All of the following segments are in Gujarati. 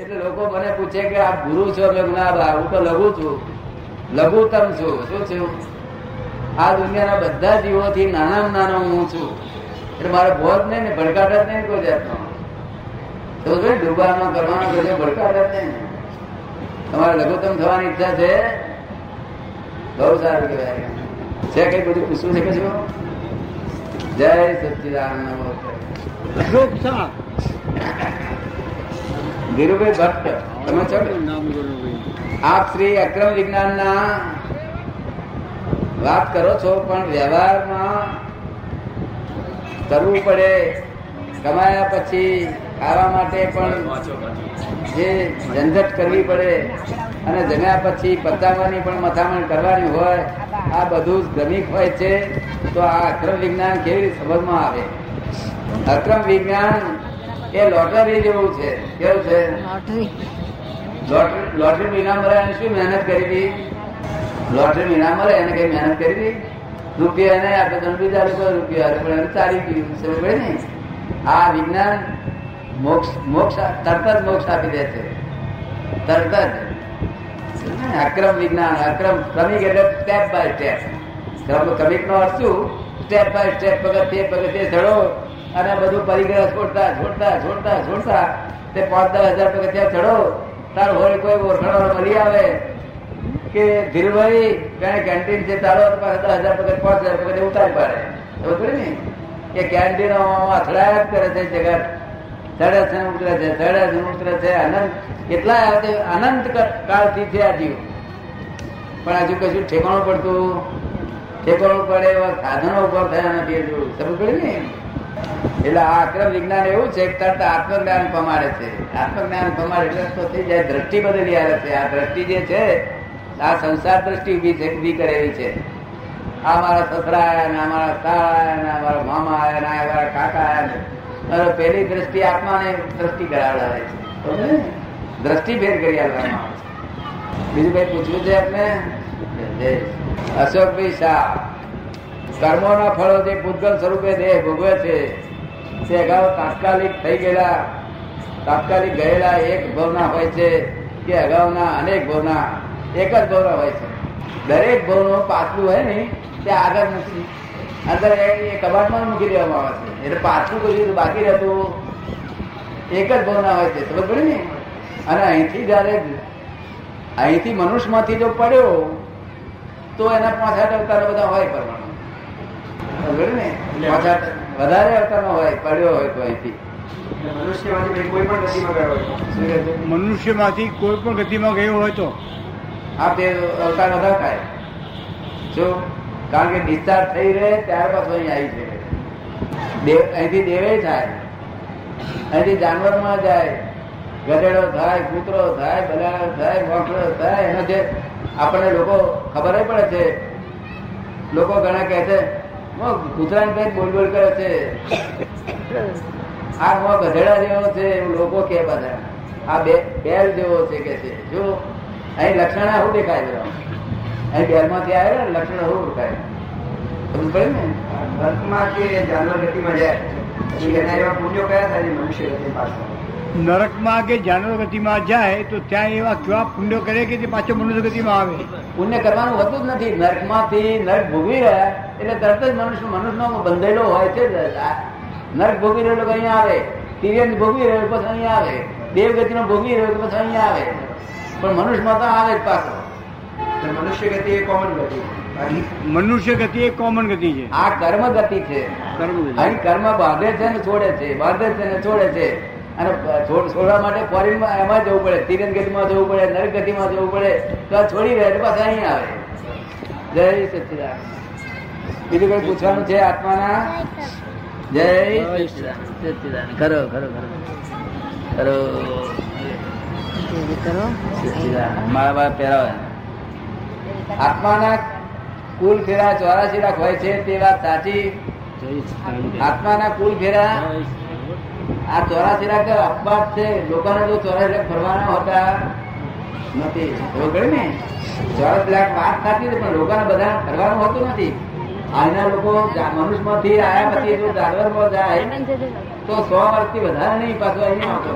એટલે લોકો મને પૂછે કે આ ગુરુ છો? મેં ના હું તો લઘુ છું. લઘુત્તમ છું. શું છું આ દુનિયાના બધા જીવોથી નાનામાં નાનો હું છું. એટલે મારે બોધ નહીં ને, ભડકાટ જ નહીં કોઈ જાતનો. તો ડૂબાનો, કરવાનો કશો ભડકાટ જ નહીં. તમારે લઘુત્તમ થવાની ઈચ્છા છે? બહુ સારું કહેવાય. છે કઈ બધું પૂછવું છે કશું? જય સચિદાનંદ. ધીરુભાઈ ભટ્ટ, તમે છો આપ શ્રી અક્રમ વિજ્ઞાન ના વાત કરો છો, પણ વ્યવહારમાં કરવું પડે. કમાયા પછી ખાવા માટે પણ જે ઝંઝટ કરવી પડે અને જમ્યા પછી પતાવવાની પણ મથામણ કરવાની હોય, આ બધું જ ગમિક હોય છે. તો આ અક્રમ વિજ્ઞાન કેવી રીતે સમજમાં આવે? અક્રમ વિજ્ઞાન એ લોટરી જેવું છે કેવું છે લોટરી લોટરી વિના મળે એને શું મહેનત કરી હતી લોટરી વિના મળે એને કઈ મહેનત કરી હતી રૂપિયા ને આપણે ત્રણ બીજા લોકો રૂપિયા પણ એને ચાલી ગયું સમજ ને આ વિજ્ઞાન મોક્ષ મોક્ષ તરત જ મોક્ષ આપી દે છે તરત જ અક્રમ વિજ્ઞાન અક્રમ ક્રમિક એટલે સ્ટેપ બાય સ્ટેપ ક્રમ ક્રમિક નો અર્થ શું સ્ટેપ બાય સ્ટેપ પગથિયે પગથિયે ચડો અને બધું પરિગ્રહ છોડતા છોડતા છોડતા છોડતા તે પાંચ દસ હજાર પગથિયા ચડો, તાર હોય કોઈ ઓળખાણ મળી આવે. કે ધીરુભાઈ કઈ કેન્ટીન છે, તારો દસ હજાર પગથ પાંચ હજાર પગથ ઉતારી પાડે ખબર ને? કે કેન્ટીન અથડાયા કરે છે જગત. ચડે છે, ઉતરે છે ચડે છે, ઉતરે છે. અનંત કેટલા અનંત કાળથી છે આ જીવ. પણ હજુ કશું ઠેકાણું પડતું, ઠેકાણું પડે એવા સાધનો ઊભા થયા નથી હજુ. સમજ પડે ને? એટલે આ અક્રમ વિજ્ઞાન એવું છે તરત આત્મજ્ઞાન પમાડે છે. આત્મજ્ઞાન પમાડે એટલે તો થઈ જાય, દ્રષ્ટિ બદલી આવે છે. આ દ્રષ્ટિ જે છે, આ સંસાર દ્રષ્ટિ ઊભી છે ઊભી કરેલી છે. આ મારા સસરા આવ્યા ને, આ મારા સાળા આવ્યા ને, આ મારા મામા આવ્યા ને, આ મારા કાકા આવ્યા ને. પેલી દ્રષ્ટિ આત્માને દ્રષ્ટિ કરાવડાવે છે. દ્રષ્ટિ ફેર કરી આપવામાં આવે છે. બીજું કઈ પૂછવું છે આપને? અશોકભાઈ શાહ. કર્મોના ફળો જે ભૂતગલ સ્વરૂપે દેહ ભોગવે છે અગાઉ તાત્કાલિક થઈ ગયેલા, તાત્કાલિક ગયેલા એક ભવના હોય છે કે અગાઉના અનેક ભવના, એક જ ભવના હોય છે. દરેક ભવનો પાછલું હોય ને, તે આગળ નથી. અંદર એ કબાટમાં મૂકી દેવામાં આવે છે. એટલે પાછલું કશું બાકી રહેતું એક જ ભવના હોય છે. ખબર પડે ને? અને અહીંથી જયારે, અહીંથી મનુષ્યમાંથી જો પડ્યો, તો એના પાંચ આઠ અવતારો બધા હોય પરમાણુ સમજ્યો ને પાંચ આઠ વધારે અવતારનો હોય પડ્યો હોય તો અહીંથી. મનુષ્યમાંથી કોઈ પણ ગતિમાં ગયો હોય શું મનુષ્યમાંથી કોઈ પણ ગતિમાં ગયો હોય તો. આ તે અવતાર વધારે થાય. જો કારણ કે ડિસ્ચાર્જ થઈ રહે ત્યાર પાછું અહીં આવી છે દેવ અહીંથી દેવે થાય. અહીંથી જાનવરમાં જાય. ગધેડો થાય કૂતરો થાય બલાડો થાય મોકળો થાય એનો જે આપણને લોકો ખબર જ પડે છે. લોકો ઘણા કહે છે "મો કૂતરાને કઈ બોલ બોલ કરે છે. આ મો ગધેડા જેવો છે એવું લોકો કે બધા. આ બે બેલ જેવો છે કે છે. જો અહીં લક્ષણ શું દેખાય છે અહીં બેલ આવ્યો આવે ને લક્ષણ શું દેખાય? સમજ પડી ને? નર્કમાં કે જાનવર ગતિમાં જાય. એના એવા પુણ્યો કયા થાય? મનુષ્ય ગતિ પાછળ નરકમાં કે જાનવર ગતિમાં જાય તો ત્યાં એવા કેવા પુણ્યો કરે કે તે પાછો મનુષ્ય ગતિમાં આવે? પુણ્ય કરવાનું હોતું જ નથી. નર્કમાંથી નરક ભોગવી રહ્યા એટલે તરત જ મનુષ્ય મનુષ્યનો બંધેલો હોય છે. નરક ભોગવી રહેલો અહીંયા આવે. તિર્યન ભોગવી રહ્યો પછી અહીંયા આવે. દેવગતિનો ભોગવી રહ્યો પછી અહીંયા આવે. પણ મનુષ્યમાં તો આવે જ પાછો. મનુષ્ય ગતિ એ કોમન ગતિ. મનુષ્ય ગતિ એ કોમન ગતિ છે. આ કર્મ ગતિ છે કર્મ કર્મ બાંધે છે ને છોડે છે. બાંધે છે ને છોડે છે. અને છોડ- છોડવા માટે ફોરેનમાં એમાં જવું પડે તિરંગ ગતિમાં જવું પડે નરક ગતિમાં જવું પડે તો આ છોડી રહે તો પાછા અહીં આવે. જય સચિદાન બીજું કઈ પૂછવાનું છે આત્માના? જય સચિદાન કરો કરો કરો કરો. મારા બાપ પહેરાવે. આત્માના કુલ ફેરા ચોરાશી લાખ હોય છે તે વાત સાચી. આત્માના કુલ ફેરા આ ચોરાશી લાખ અપવાદ છે, લોકોને જો લાખ ફરવાના હતા નથી. ખબર ને? ચોરાશી લાખ વાત થતી પણ લોકોને બધા ફરવાનું હોતું નથી. આજના લોકો મનુષ્યમાંથી આવ્યા પછી જો જાનવરમાં જાય. તો સો વર્ષથી વધારે નહીં, પાછો અહીં આવતો.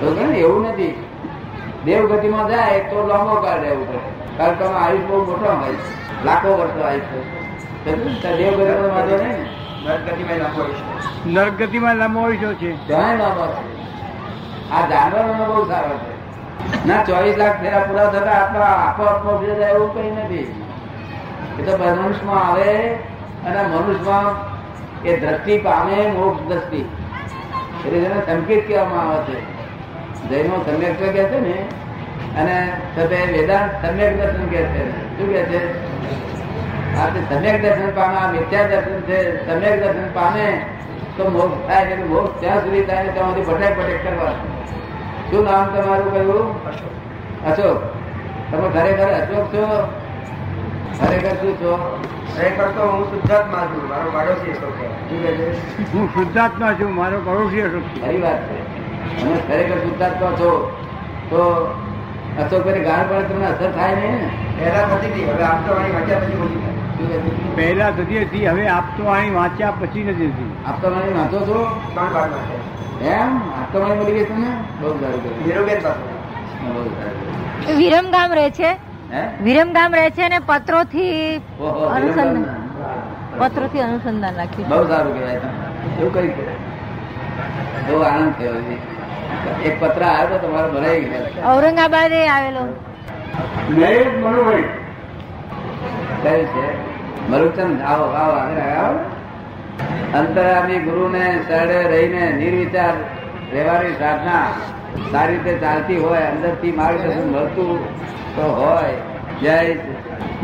ખબર ને? એવું નથી. દેવ ગતિમાં જાય, તો લાંબો કાળ રહેવું પડે કારણ કે આયુષ બહુ મોટો હોય. લાખો વર્ષો આયુષ છે સમજ્યું ને? તો દેવ ગતિમાં વાંધો નહીં ને? નરગતિમાં લાંબો હોય છે. ઘણા લાંબો છે આ જાનવરોનો બહુ સારો છે. ના ચોવીસ લાખ ફેરા પૂરા થતા આપણા આખો આપો ઊભી જાય એવું કઈ નથી. એ તો મનુષ્યમાં આવે અને મનુષ્યમાં એ દ્રષ્ટિ પામે મોક્ષ દ્રષ્ટિ. એટલે જેને સંકેત કહેવામાં આવે છે. જૈનો સમ્યક કહે છે ને અને વેદાંત સમ્યક દર્શન કહે છે. શું કહે છે? સમ્યક દર્શન પામે આ મિથ્યા દર્શન છે સમ્યક દર્શન પામે તો મોક્ષ થાય એટલે મોક્ષ ત્યાં સુધી થાય ને ત્યાં સુધી ભટેક ભટેક કરવા. શું નામ તમારું કહ્યું અશોક. તમે ખરેખર અશોક છો? ખરેખર શું છો? ખરેખર તો હું શુદ્ધાત્મા છું મારો પાડોશી અશોક હું શુદ્ધાત્મા છું મારો પડોશી અશોક ખરી વાત છે. તમે ખરેખર શુદ્ધાત્મા છો તો અશોક ગાળ પણ તમને અસર થાય ને? પહેલા થતી હતી હવે આમ તો મારી વાંચ્યા પછી બોલી? પહેલા થતી હતી હવે આપતો અહીં વાંચ્યા પછી નથી થતી અહીં વાંચો છો? એમ? આપતો અહીં મળી ગઈ તમને બહુ સારું. વિરમગામ રહે છે? હે? વિરમગામ રહે છે અને પત્રોથી થી અનુસંધાન પત્રો પત્રોથી અનુસંધાન રાખ્યું બહુ સારું કહેવાય એવું કઈ બહુ આનંદ થયો એક પત્ર આવ્યો તમારો ભરાઈ ગયો. એ આવેલો. કયું છે, મરુચંદ, આવો આવો આગળ આવો. અંતરામી ગુરુને શરણે રહીને નિર્વિચાર રહેવાની સાધના સારી રીતે ચાલતી હોય, અંદરથી માર્ગદર્શન મળતું તો હોય. જય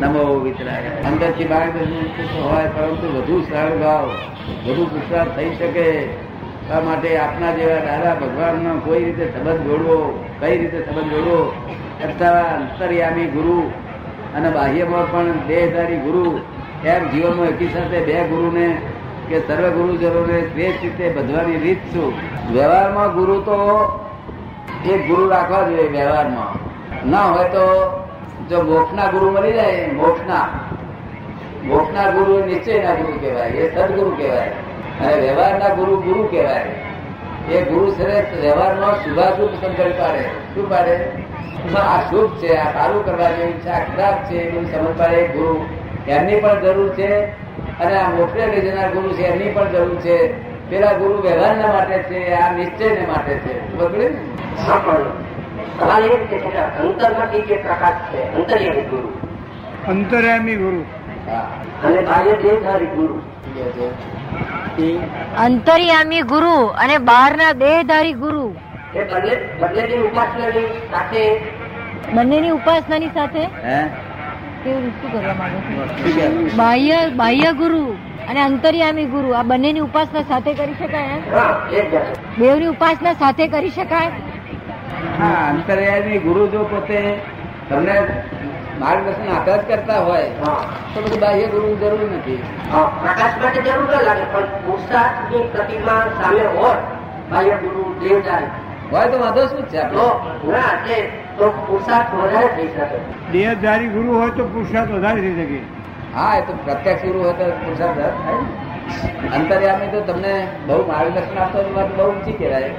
નમો વિતરાય. અંદરથી માર્ગદર્શન હોય, પરંતુ વધુ સરળ ભાવ, વધુ પુરસ્કાર થઈ શકે. આ માટે આપના જેવા દાદા ભગવાનનો કોઈ રીતે સંબંધ જોડવો, કઈ રીતે સંબંધ જોડવો? અથવા અંતર્યામી ગુરુ અને બાહ્યમાં પણ દેહધારી ગુરુ એમ જીવનમાં એકી સાથે બે ગુરુને કે સર્વ ગુરુજનોને શ્રેષ્ઠ રીતે બધવાની રીત શું વ્યવહારમાં ગુરુ તો એક ગુરુ રાખવા જોઈએ વ્યવહારમાં. ના હોય તો જો મોક્ષના ગુરુ મળી જાય, મોક્ષના. મોક્ષના ગુરુ નિશ્ચયના ગુરુ કહેવાય, એ સદગુરુ કહેવાય. અને વ્યવહારના ગુરુ ગુરુ કહેવાય. એ ગુરુ શ્રેષ્ઠ વ્યવહારમાં શુભાશુભ સમજણ પાડે. શું પાડે? આ શુભ છે આ સારું કરવા જેવું છે આ ખરાબ છે એનું સમજ પાડે ગુરુ. એમની પણ જરૂર છે અને આ મોકલે લઈ જનાર ગુરુ છે એમની પણ જરૂર છે. પેલા ગુરુ વ્યવહારના માટે છે આ નિશ્ચયને માટે છે. બગડે ને? અંતરમાંથી જે પ્રકાશ છે અંતર્યામી ગુરુ. અંતર્યામી ગુરુ. હા. અને બાહ્ય દેહધારી ગુરુ. છે. અંતર્યામી ગુરુ અને બહારના દેહધારી ગુરુ. એ બંને બંનેની ઉપાસનાની સાથે? બંનેની ઉપાસનાની સાથે? હે? કેવી શું કરવા માંગો છો? શું કહે છે? બાહ્ય બાહ્ય ગુરુ અને અંતર્યામી ગુરુ આ બંનેની ઉપાસના સાથે કરી શકાય. બેવની ઉપાસના સાથે કરી શકાય? હા અંતર્યામી ગુરુ જો પોતે તમને માર્ગદર્શન આપ્યા જ કરતા હોય તો બધું બાહ્ય ગુરુ જરૂર નથી. પ્રકાશ માટે જરૂર ન લાગે પણ પુરુષાર્થની પ્રતિમા સામે હોય બાહ્ય ગુરુ દેવધારી હોય તો વાંધો શું જ છે ના તે તો પુરુષાર્થ વધારે થઈ શકે. દેહધારી ગુરુ હોય તો પુરુષાર્થ વધારે થઈ શકે. હા એ તો પ્રત્યક્ષ ગુરુ હોય તો પુરુષાર્થ થાય અંતર્યામી તો તમને બહુ માર્ગદર્શન આપતો વાત બહુ ઊંચી કહેવાય.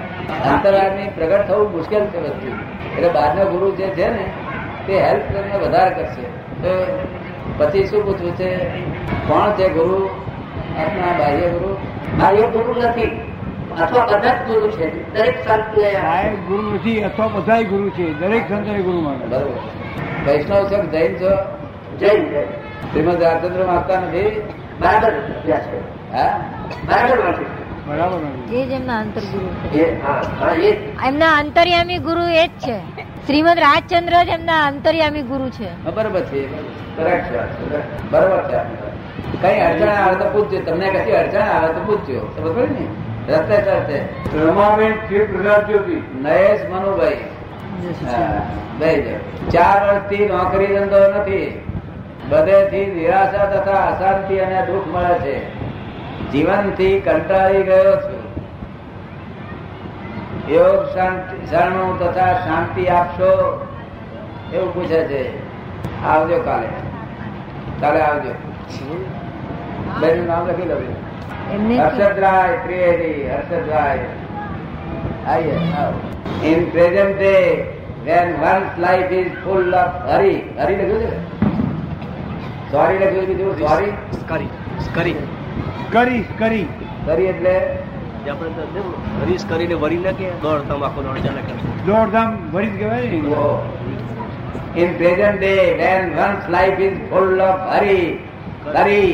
અંતર્યામી પ્રગટ થવું મુશ્કેલ છે વસ્તુ એટલે બહારનો ગુરુ જે છે ને તે હેલ્પ તમને વધારે કરશે. તો પછી શું પૂછવું છે? કોણ છે ગુરુ? આપણા બાહ્ય ગુરુ? બાહ્ય ગુરુ નથી. અથવા બધા જ ગુરુ છે. દરેક સંતને ગુરુ નથી અથવા બધા ગુરુ છે. દરેક સંતને ગુરુ માને. બરોબર. વૈષ્ણવ છો જૈન છો? જૈન. શ્રીમદ રાજચંદ્ર માગતા નથી? બરાબર છે. હા? બરાબર બરાબર જ એમના અંતર્ગુરુ છે છું. એ હા હા એ જ. એમના અંતર્યામી ગુરુ એ જ છે. શ્રીમદ રાજચંદ્ર જ એમના અંતર્યામી ગુરુ છે. બરોબર છે બરોબર છે કઈ અડચણ આવે તો પૂછજો. તમને કશી અડચણ આવે તો પૂછજો. ખબર પડી ને? રસ્તે ચડતે. રમાબેન શ્રી પ્રસાદ નયેશ મનુભાઈ. ચાર વર્ષથી નોકરી ધંધો નથી. બધેથી નિરાશા તથા અશાંતિ અને દુઃખ મળે છે. જીવનથી કંટાળી ગયો છું. યોગ શાંતિ શરણું તથા શાંતિ આપશો? એવું પૂછે છે. આવજો કાલે. કાલે આવજો. બેનું નામ લખી લો હર્ષદરાય હર્ષદ રાય ત્રિવેદી હર્ષદ રાય yes, now. In present day, when one's life is full of hurry, hurry લખ્યું છે? સોરી લખ્યું છે સોરી કરી કરી કરી કરી કરી એટલે જે આપણે હરીશ કરીને વરી કે દોડ તમે આખો દોડ ચાલે કરે દોડધામ ભરી જ કહેવાય ને In present day, when one's life is full of hurry, hurry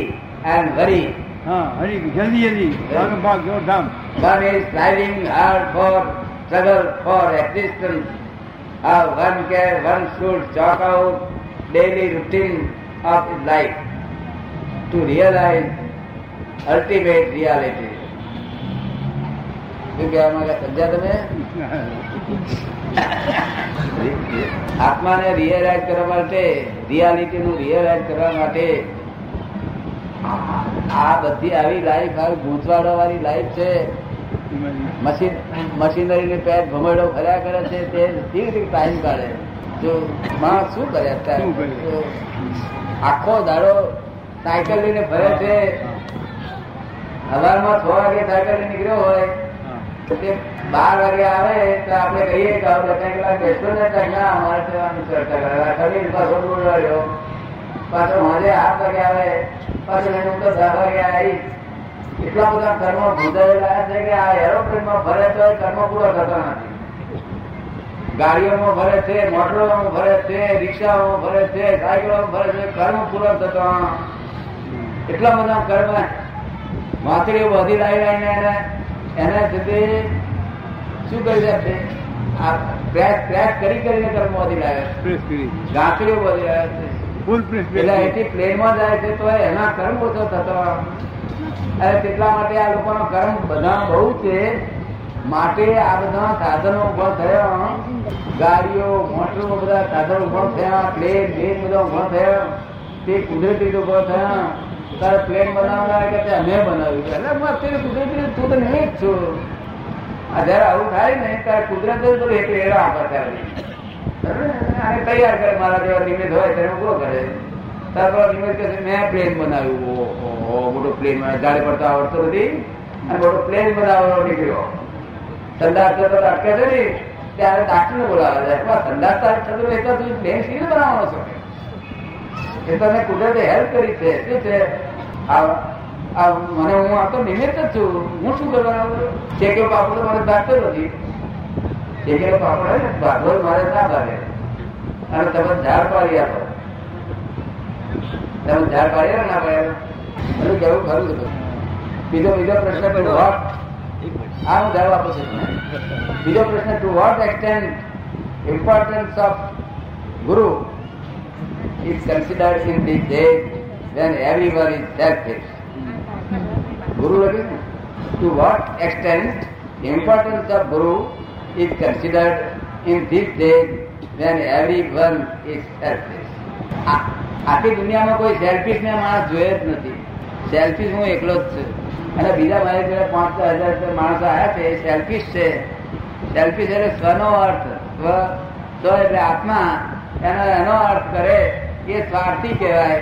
and worry, હા હરી જલ્દી જલ્દી ભાગ ભાગ દોડધામ one is striving hard for struggle for existence. How one can, one should chalk out daily routine of his life to realize ultimate reality. શું કહેવા માંગ્યા સમજ્યા તમે આત્માને રિયલાઇઝ કરવા માટે રિયાલિટી નું રિયલાઇઝ કરવા માટે આ બધી આવી લાઈફ આવી ગૂંચવાડો વાળી લાઈફ છે. મશીન મશીનરી ને પેટ ભમેડો ફર્યા કરે છે તે ધીરે રીતે ટાઈમ કાઢે? જો માણસ શું કરે અત્યારે? તો આખો દાડો સાયકલ લઈને ફરે છે. સવારમાં છ વાગે સાયકલ નીકળ્યો હોય બાર વાગે આવે તો આપણે કહીએ કે બે ત્રણ કલાક બેસતો ને અહીંયા અમારે તો ચર્ચા કરે. ખરી પાછો બોલવાડ્યો પાછો મારે આઠ વાગે આવે. પાછો એને તો દસ વાગે આવી. એટલા બધા કર્મ ભૂંધાયેલા છે કે આ એરોપ્લેનમાં ભરે તો કર્મ પૂરો થતો નથી. ગાડીઓમાં ભરે છે, મોટરોમાં ભરે છે રિક્ષાઓમાં ભરે છે, સાયકલોમાં ભરે છે કર્મ પૂરો થતો. એટલા બધા કર્મ માથડીઓ બધી લાવી લાવીને એને એને સુધી શું કરી રહ્યા છે આ ક્રેશ ક્રેશ કરી કરીને કર્મ વધી રહ્યા છે ગાંકડીઓ વધી રહ્યા છે. ફૂલ એટલે અહીંથી પ્લેનમાં જાય છે તો એના કર્મ ઓછો થતો. અને તેટલા માટે આ લોકોનો કર્મ બધા બહુ છે. માટે આ બધા સાધનો ઊભા થયા. ગાડીઓ મોટરો બધા સાધનો ઊભા થયા. પ્લેન પ્લેન બધા ઊભા થયા. તે કુદરતી રીતે ઊભા થયા. તારે પ્લેન બનાવનાર તે અમે બનાવ્યું એટલે કુદરતી તું તો નહીં જ છું. જયારે આવું થાય ને ત્યારે કુદરત જ એક એરા આપે ત્યારે અને તૈયાર કરે મારા જેવા નિમિત્ત હોય ત્યારે ઊભો કરે? તારપર નિમિત્ત કહે મેં પ્લેન બનાવ્યું. ઓહો મોટો પ્લેન જાડે પડતો આવડતો નથી. અને મોટો પ્લેન બનાવવાનો નીકળ્યો. સંદાસ થતો તો અટકે છે ત્યારે ડાક્ટર ને બોલાવે છે. "અરે, સંદાસ તારે હોય તો પ્લેન કેવી બનાવવાનો છો? એ તને કુદરતે હેલ્પ કરી છે. છે? આ મને હું આ તો નિમિત્ત જ છું. હું શું કરવાનો છે કે પાપડ મારે ભાગતો નથી. છે કે પાપડ ભાગવત મારે ના ભાગે. અને તમે ઝાડ પાડી આપો. તમે ઝાડ પાડ્યા ના પાડ્યા બધું કેવું ખરું હતું બીજો બીજો પ્રશ્ન ટુ વોટ આ હું ઝાડ આપું છું. બીજો પ્રશ્ન to what extent importance of guru is considered in these days when everyone is selfish. Guru લખ્યું ને? To what extent importance of Guru is considered in these days when everyone is selfish. આખી દુનિયામાં કોઈ સેલ્ફિશ ને માણસ જોયે જ નથી. સેલ્ફિશ હું એકલો જ છું. અને બીજા મારી જોડે પાંચ હજાર માણસો આવ્યા છે, એ સેલ્ફિશ છે. સેલ્ફિશ એટલે સ્વનો અર્થ. સ્વ સ્વ એટલે આત્મા. એનો એનો અર્થ કરે એ સ્વાર્થી કહેવાય.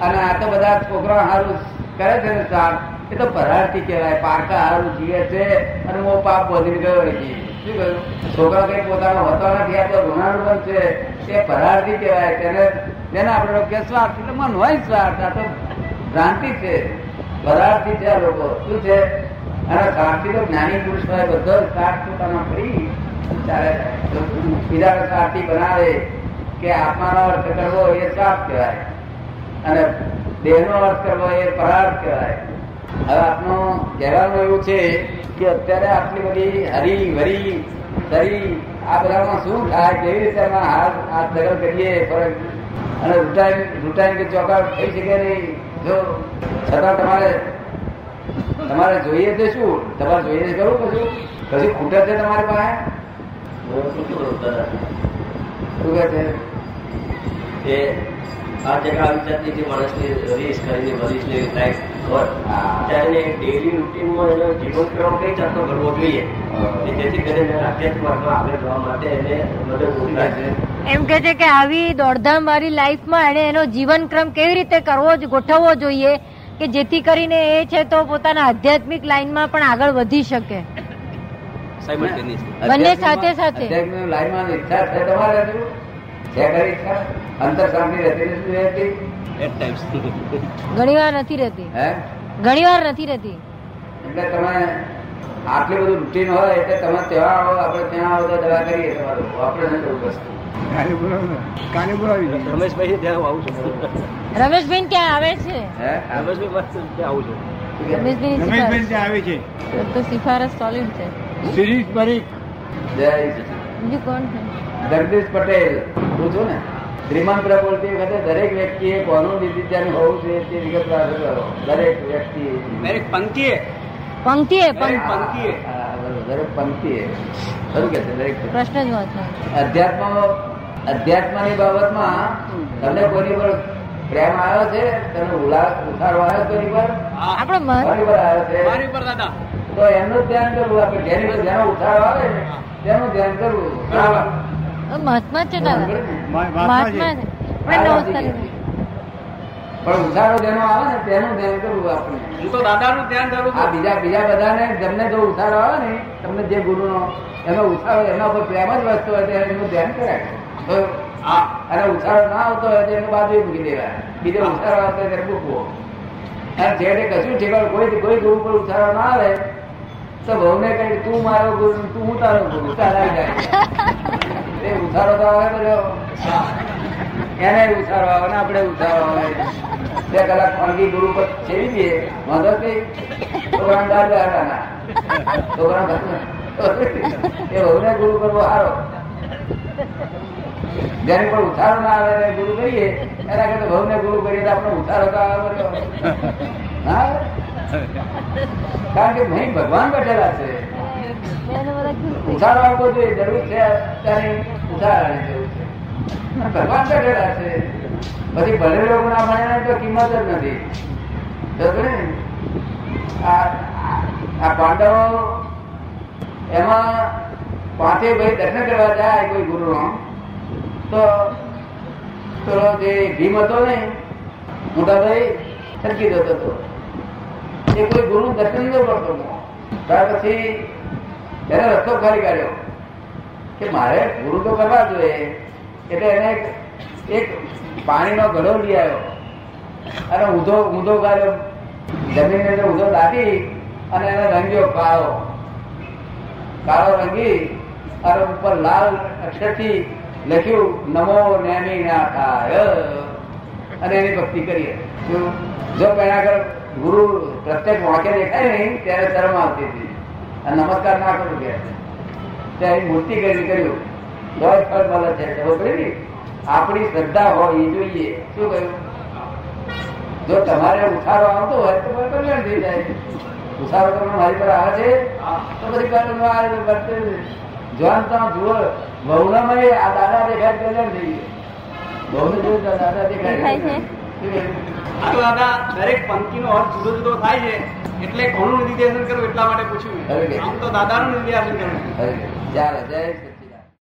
અને આ તો બધા છોકરા સારું કરે છે ને સ્વાર્થ. એ તો પરાર્થી કહેવાય. પારકા હારું જીવે છે અને હું પાપ વધી ગયો શું કહ્યું? છોકરા કઈ પોતાનો હોતો નથી, આ તો ઋણાનું છે. એ પરાર્થી કહેવાય. તેને તેને આપણે કે સ્વાર્થ, એટલે મન હોય સ્વાર્થ. આ તો ભ્રાંતિ છે. પરાર્થી છે આ લોકો. શું છે? અને સ્વાર્થી તો જ્ઞાની પુરુષ હોય, બધો સ્વાર્થ પોતાનો ફરી બીજા સ્વાર્થી બનાવે કે આત્માનો અર્થ કરવો એ સ્વાર્થ કહેવાય. અને દેહનો અર્થ કરવો એ પરાર્થ કહેવાય. હવે આપનો કહેવાનું એવું છે કે અત્યારે આટલી બધી હરી, વરી, તરી, આ બધામાં શું થાય, કેવી રીતે હાથ હાથ દગલ કરીએ ફરક અને રૂટાઈ રૂટાઈ કે ચોકાટ થઈ શકે નહીં. જો છતાં તમારે તમારે જોઈએ છે શું? તમારે જોઈએ છે ખરું કશું કશું ખૂટે છે તમારી પાસે? શું કહે છે? કે આ જગ્યા વિચારતી કે માણસની રીસ કરીને વરીસની લાઈફ. ત્યારે ડેલી રૂટીનમાં એનો જીવનક્રમ કઈ જાતનો કરવો જોઈએ? જેથી કરીને આધ્યાત્મિક માર્ગમાં આગળ જવા માટે એને મદદ એમ કે છે કે આવી દોડધામ વાળી લાઈફમાં એને એનો જીવનક્રમ કેવી રીતે કરવો જ- ગોઠવવો જોઈએ કે જેથી કરીને એ છે તો પોતાના આધ્યાત્મિક લાઈનમાં પણ આગળ વધી શકે. બંને સાથે સાથે. લાઈનમાં ઈચ્છા છે તમારે છે? ખરી ઈચ્છા અંતર રહેતી નથી રહેતી? ઘણી વાર નથી રહેતી. હે? ઘણી વાર નથી રહેતી. એટલે તમે આટલું બધું રૂટીન હોય એટલે તમે ત્યાં આવો આપણે ત્યાં આવો તો દવા કરીએ તમારું. રમેશભાઈ ત્યાં આવું છું. રમેશભાઈ ક્યાં આવે છે? રમેશભાઈ ત્યાં આવું છું. રમેશભાઈ ત્યાં આવે છે. તો સિફારસ સોલિડ છે. સિરીઝ પરીખ જય બીજું કોણ છે? જગદીશ પટેલ. હું છું ને? શ્રીમંત બોલતી વખતે દરેક વ્યક્તિએ કોનું નિધિધ્યાન હોવું જોઈએ તે વિગત કરો. દરેક વ્યક્તિ દરેક પંક્તિએ. પંક્તિએ પંક્તિ. પંક્તિએ. દરેક પંક્તિએ. ખરું કે છે? દરેક પ્રશ્ન જ અધ્યાત્મ અધ્યાત્મની બાબતમાં તમને કોઈની પર પ્રેમ આવ્યો છે? તમને ઉલા ઉઠાડો આવ્યો કોઈની પર? આપણે મારી પર આવ્યો છે. મારી પર દાદા. તો એમનું ધ્યાન કરવું. આપણે જેની પર જેનો ઉઠાડો આવે તેનું ધ્યાન કરવું. બરાબર. મહાત્મા છે મહાત્મા પણ ઉઠાડો જેનો આવે ને તેનું ધ્યાન કરવું આપણે. હું તો દાદાનું ધ્યાન ધરું છું. બીજા બીજા બધાને તમને જો ઉઠાડો આવે ને તમને જે ગુરુનો એનો ઉછાળો એના ઉપર પ્રેમ જ વસ્તુ હોય ત્યારે એનું ધ્યાન કરાય. અને ઉછાળો ના આવતો હોય તો એનું બાજુ મૂકી દેવાય. બીજો ઉછાળો આવતો હોય ત્યારે મૂકવો. અને છેડે કશું છે કોઈ કોઈ ગુરુ પર ઉછાળો ના આવે તો બહુને કઈ તું મારો ગુરુ તું હું તારો ગુરુ. ચાલાઈ જાય. એ ઉછાળો તો આવે બધો. એને ઉછાળો આવે ને આપણે ઉછાળો આવે. બે કલાક ખાનગી ગુરુ પર છેડી દઈએ. વાંધો કઈ છોકરા દાદ ના છોકરા એ વહુને ગુરુ કરવો સારો. જેની પણ ઉઠારો ના આવે એને ગુરુ કરીએ. એના કરતા વહુને ગુરુ કરીએ તો આપણે ઉઠારો તો આવે બધો. હા? કારણ કે નહીં ભગવાન બેઠેલા છે. ઉઠારો આવવો જોઈએ જરૂર છે. અત્યારે ઉઠારાની જેવું છે. ભગવાન બેઠેલા છે. પછી ભલે લોકો ના ભણે તો કિંમત જ નથી. આ પાંડવો એમાં પાંચે ભાઈ દર્શન કરવા જાય કોઈ ગુરુનો, તો પેલો જે ભીમ હતો ને, મોટા ભાઈ સરકી જતો હતો. એ કોઈ ગુરુ દર્શન ન કરતો ત્યાર પછી એને રસ્તો ખાલી કાઢ્યો. કે મારે ગુરુ તો કરવા જોઈએ. એટલે એને એક- પાણીનો ઘડો લઈ આવ્યો. અને ઊંધો ઊંધો કાઢ્યો જમીન અંદર ઊંધો દાટી અને એને રંગ્યો કાળો. કાળો રંગી અને ઉપર લાલ અક્ષરથી લખ્યું, નમો નેમી નાથાય અને એની ભક્તિ કરીએ. શું? જો પેલા આગળ ગુરુ પ્રત્યેક વાંકે દેખાય નહીં, ત્યારે શરમ આવતી હતી. અને નમસ્કાર ના કરું કે. ત્યાં મૂર્તિ કરી કર્યું. દસ ફળ મળે છે. ખબર પડી? આપણી શ્રદ્ધા હોય એ જોઈએ. શું કહ્યું? જો તમારે ઉછારો આવતો હોય તો કોઈ કલ્યાણ થઈ જાય. ઉછારો તમને મારી પર આવે છે? તો પછી કલ્યાણ આવે તો કરશે. જોન તમે જુઓ. બહુનામાં આ દાદા દેખાય કલ્યાણ થઈ ગયું. બહુ જોયું દાદા દેખાય દેખાય છે? શું આ તો દાદા દરેક પંક્તિનો અર્થ જુદો જુદો થાય છે એટલે કોનું નિર્દેશન કરવું એટલા માટે પૂછ્યું? આમ તો દાદાનું નિર્દેશન કરવું ચાલો જય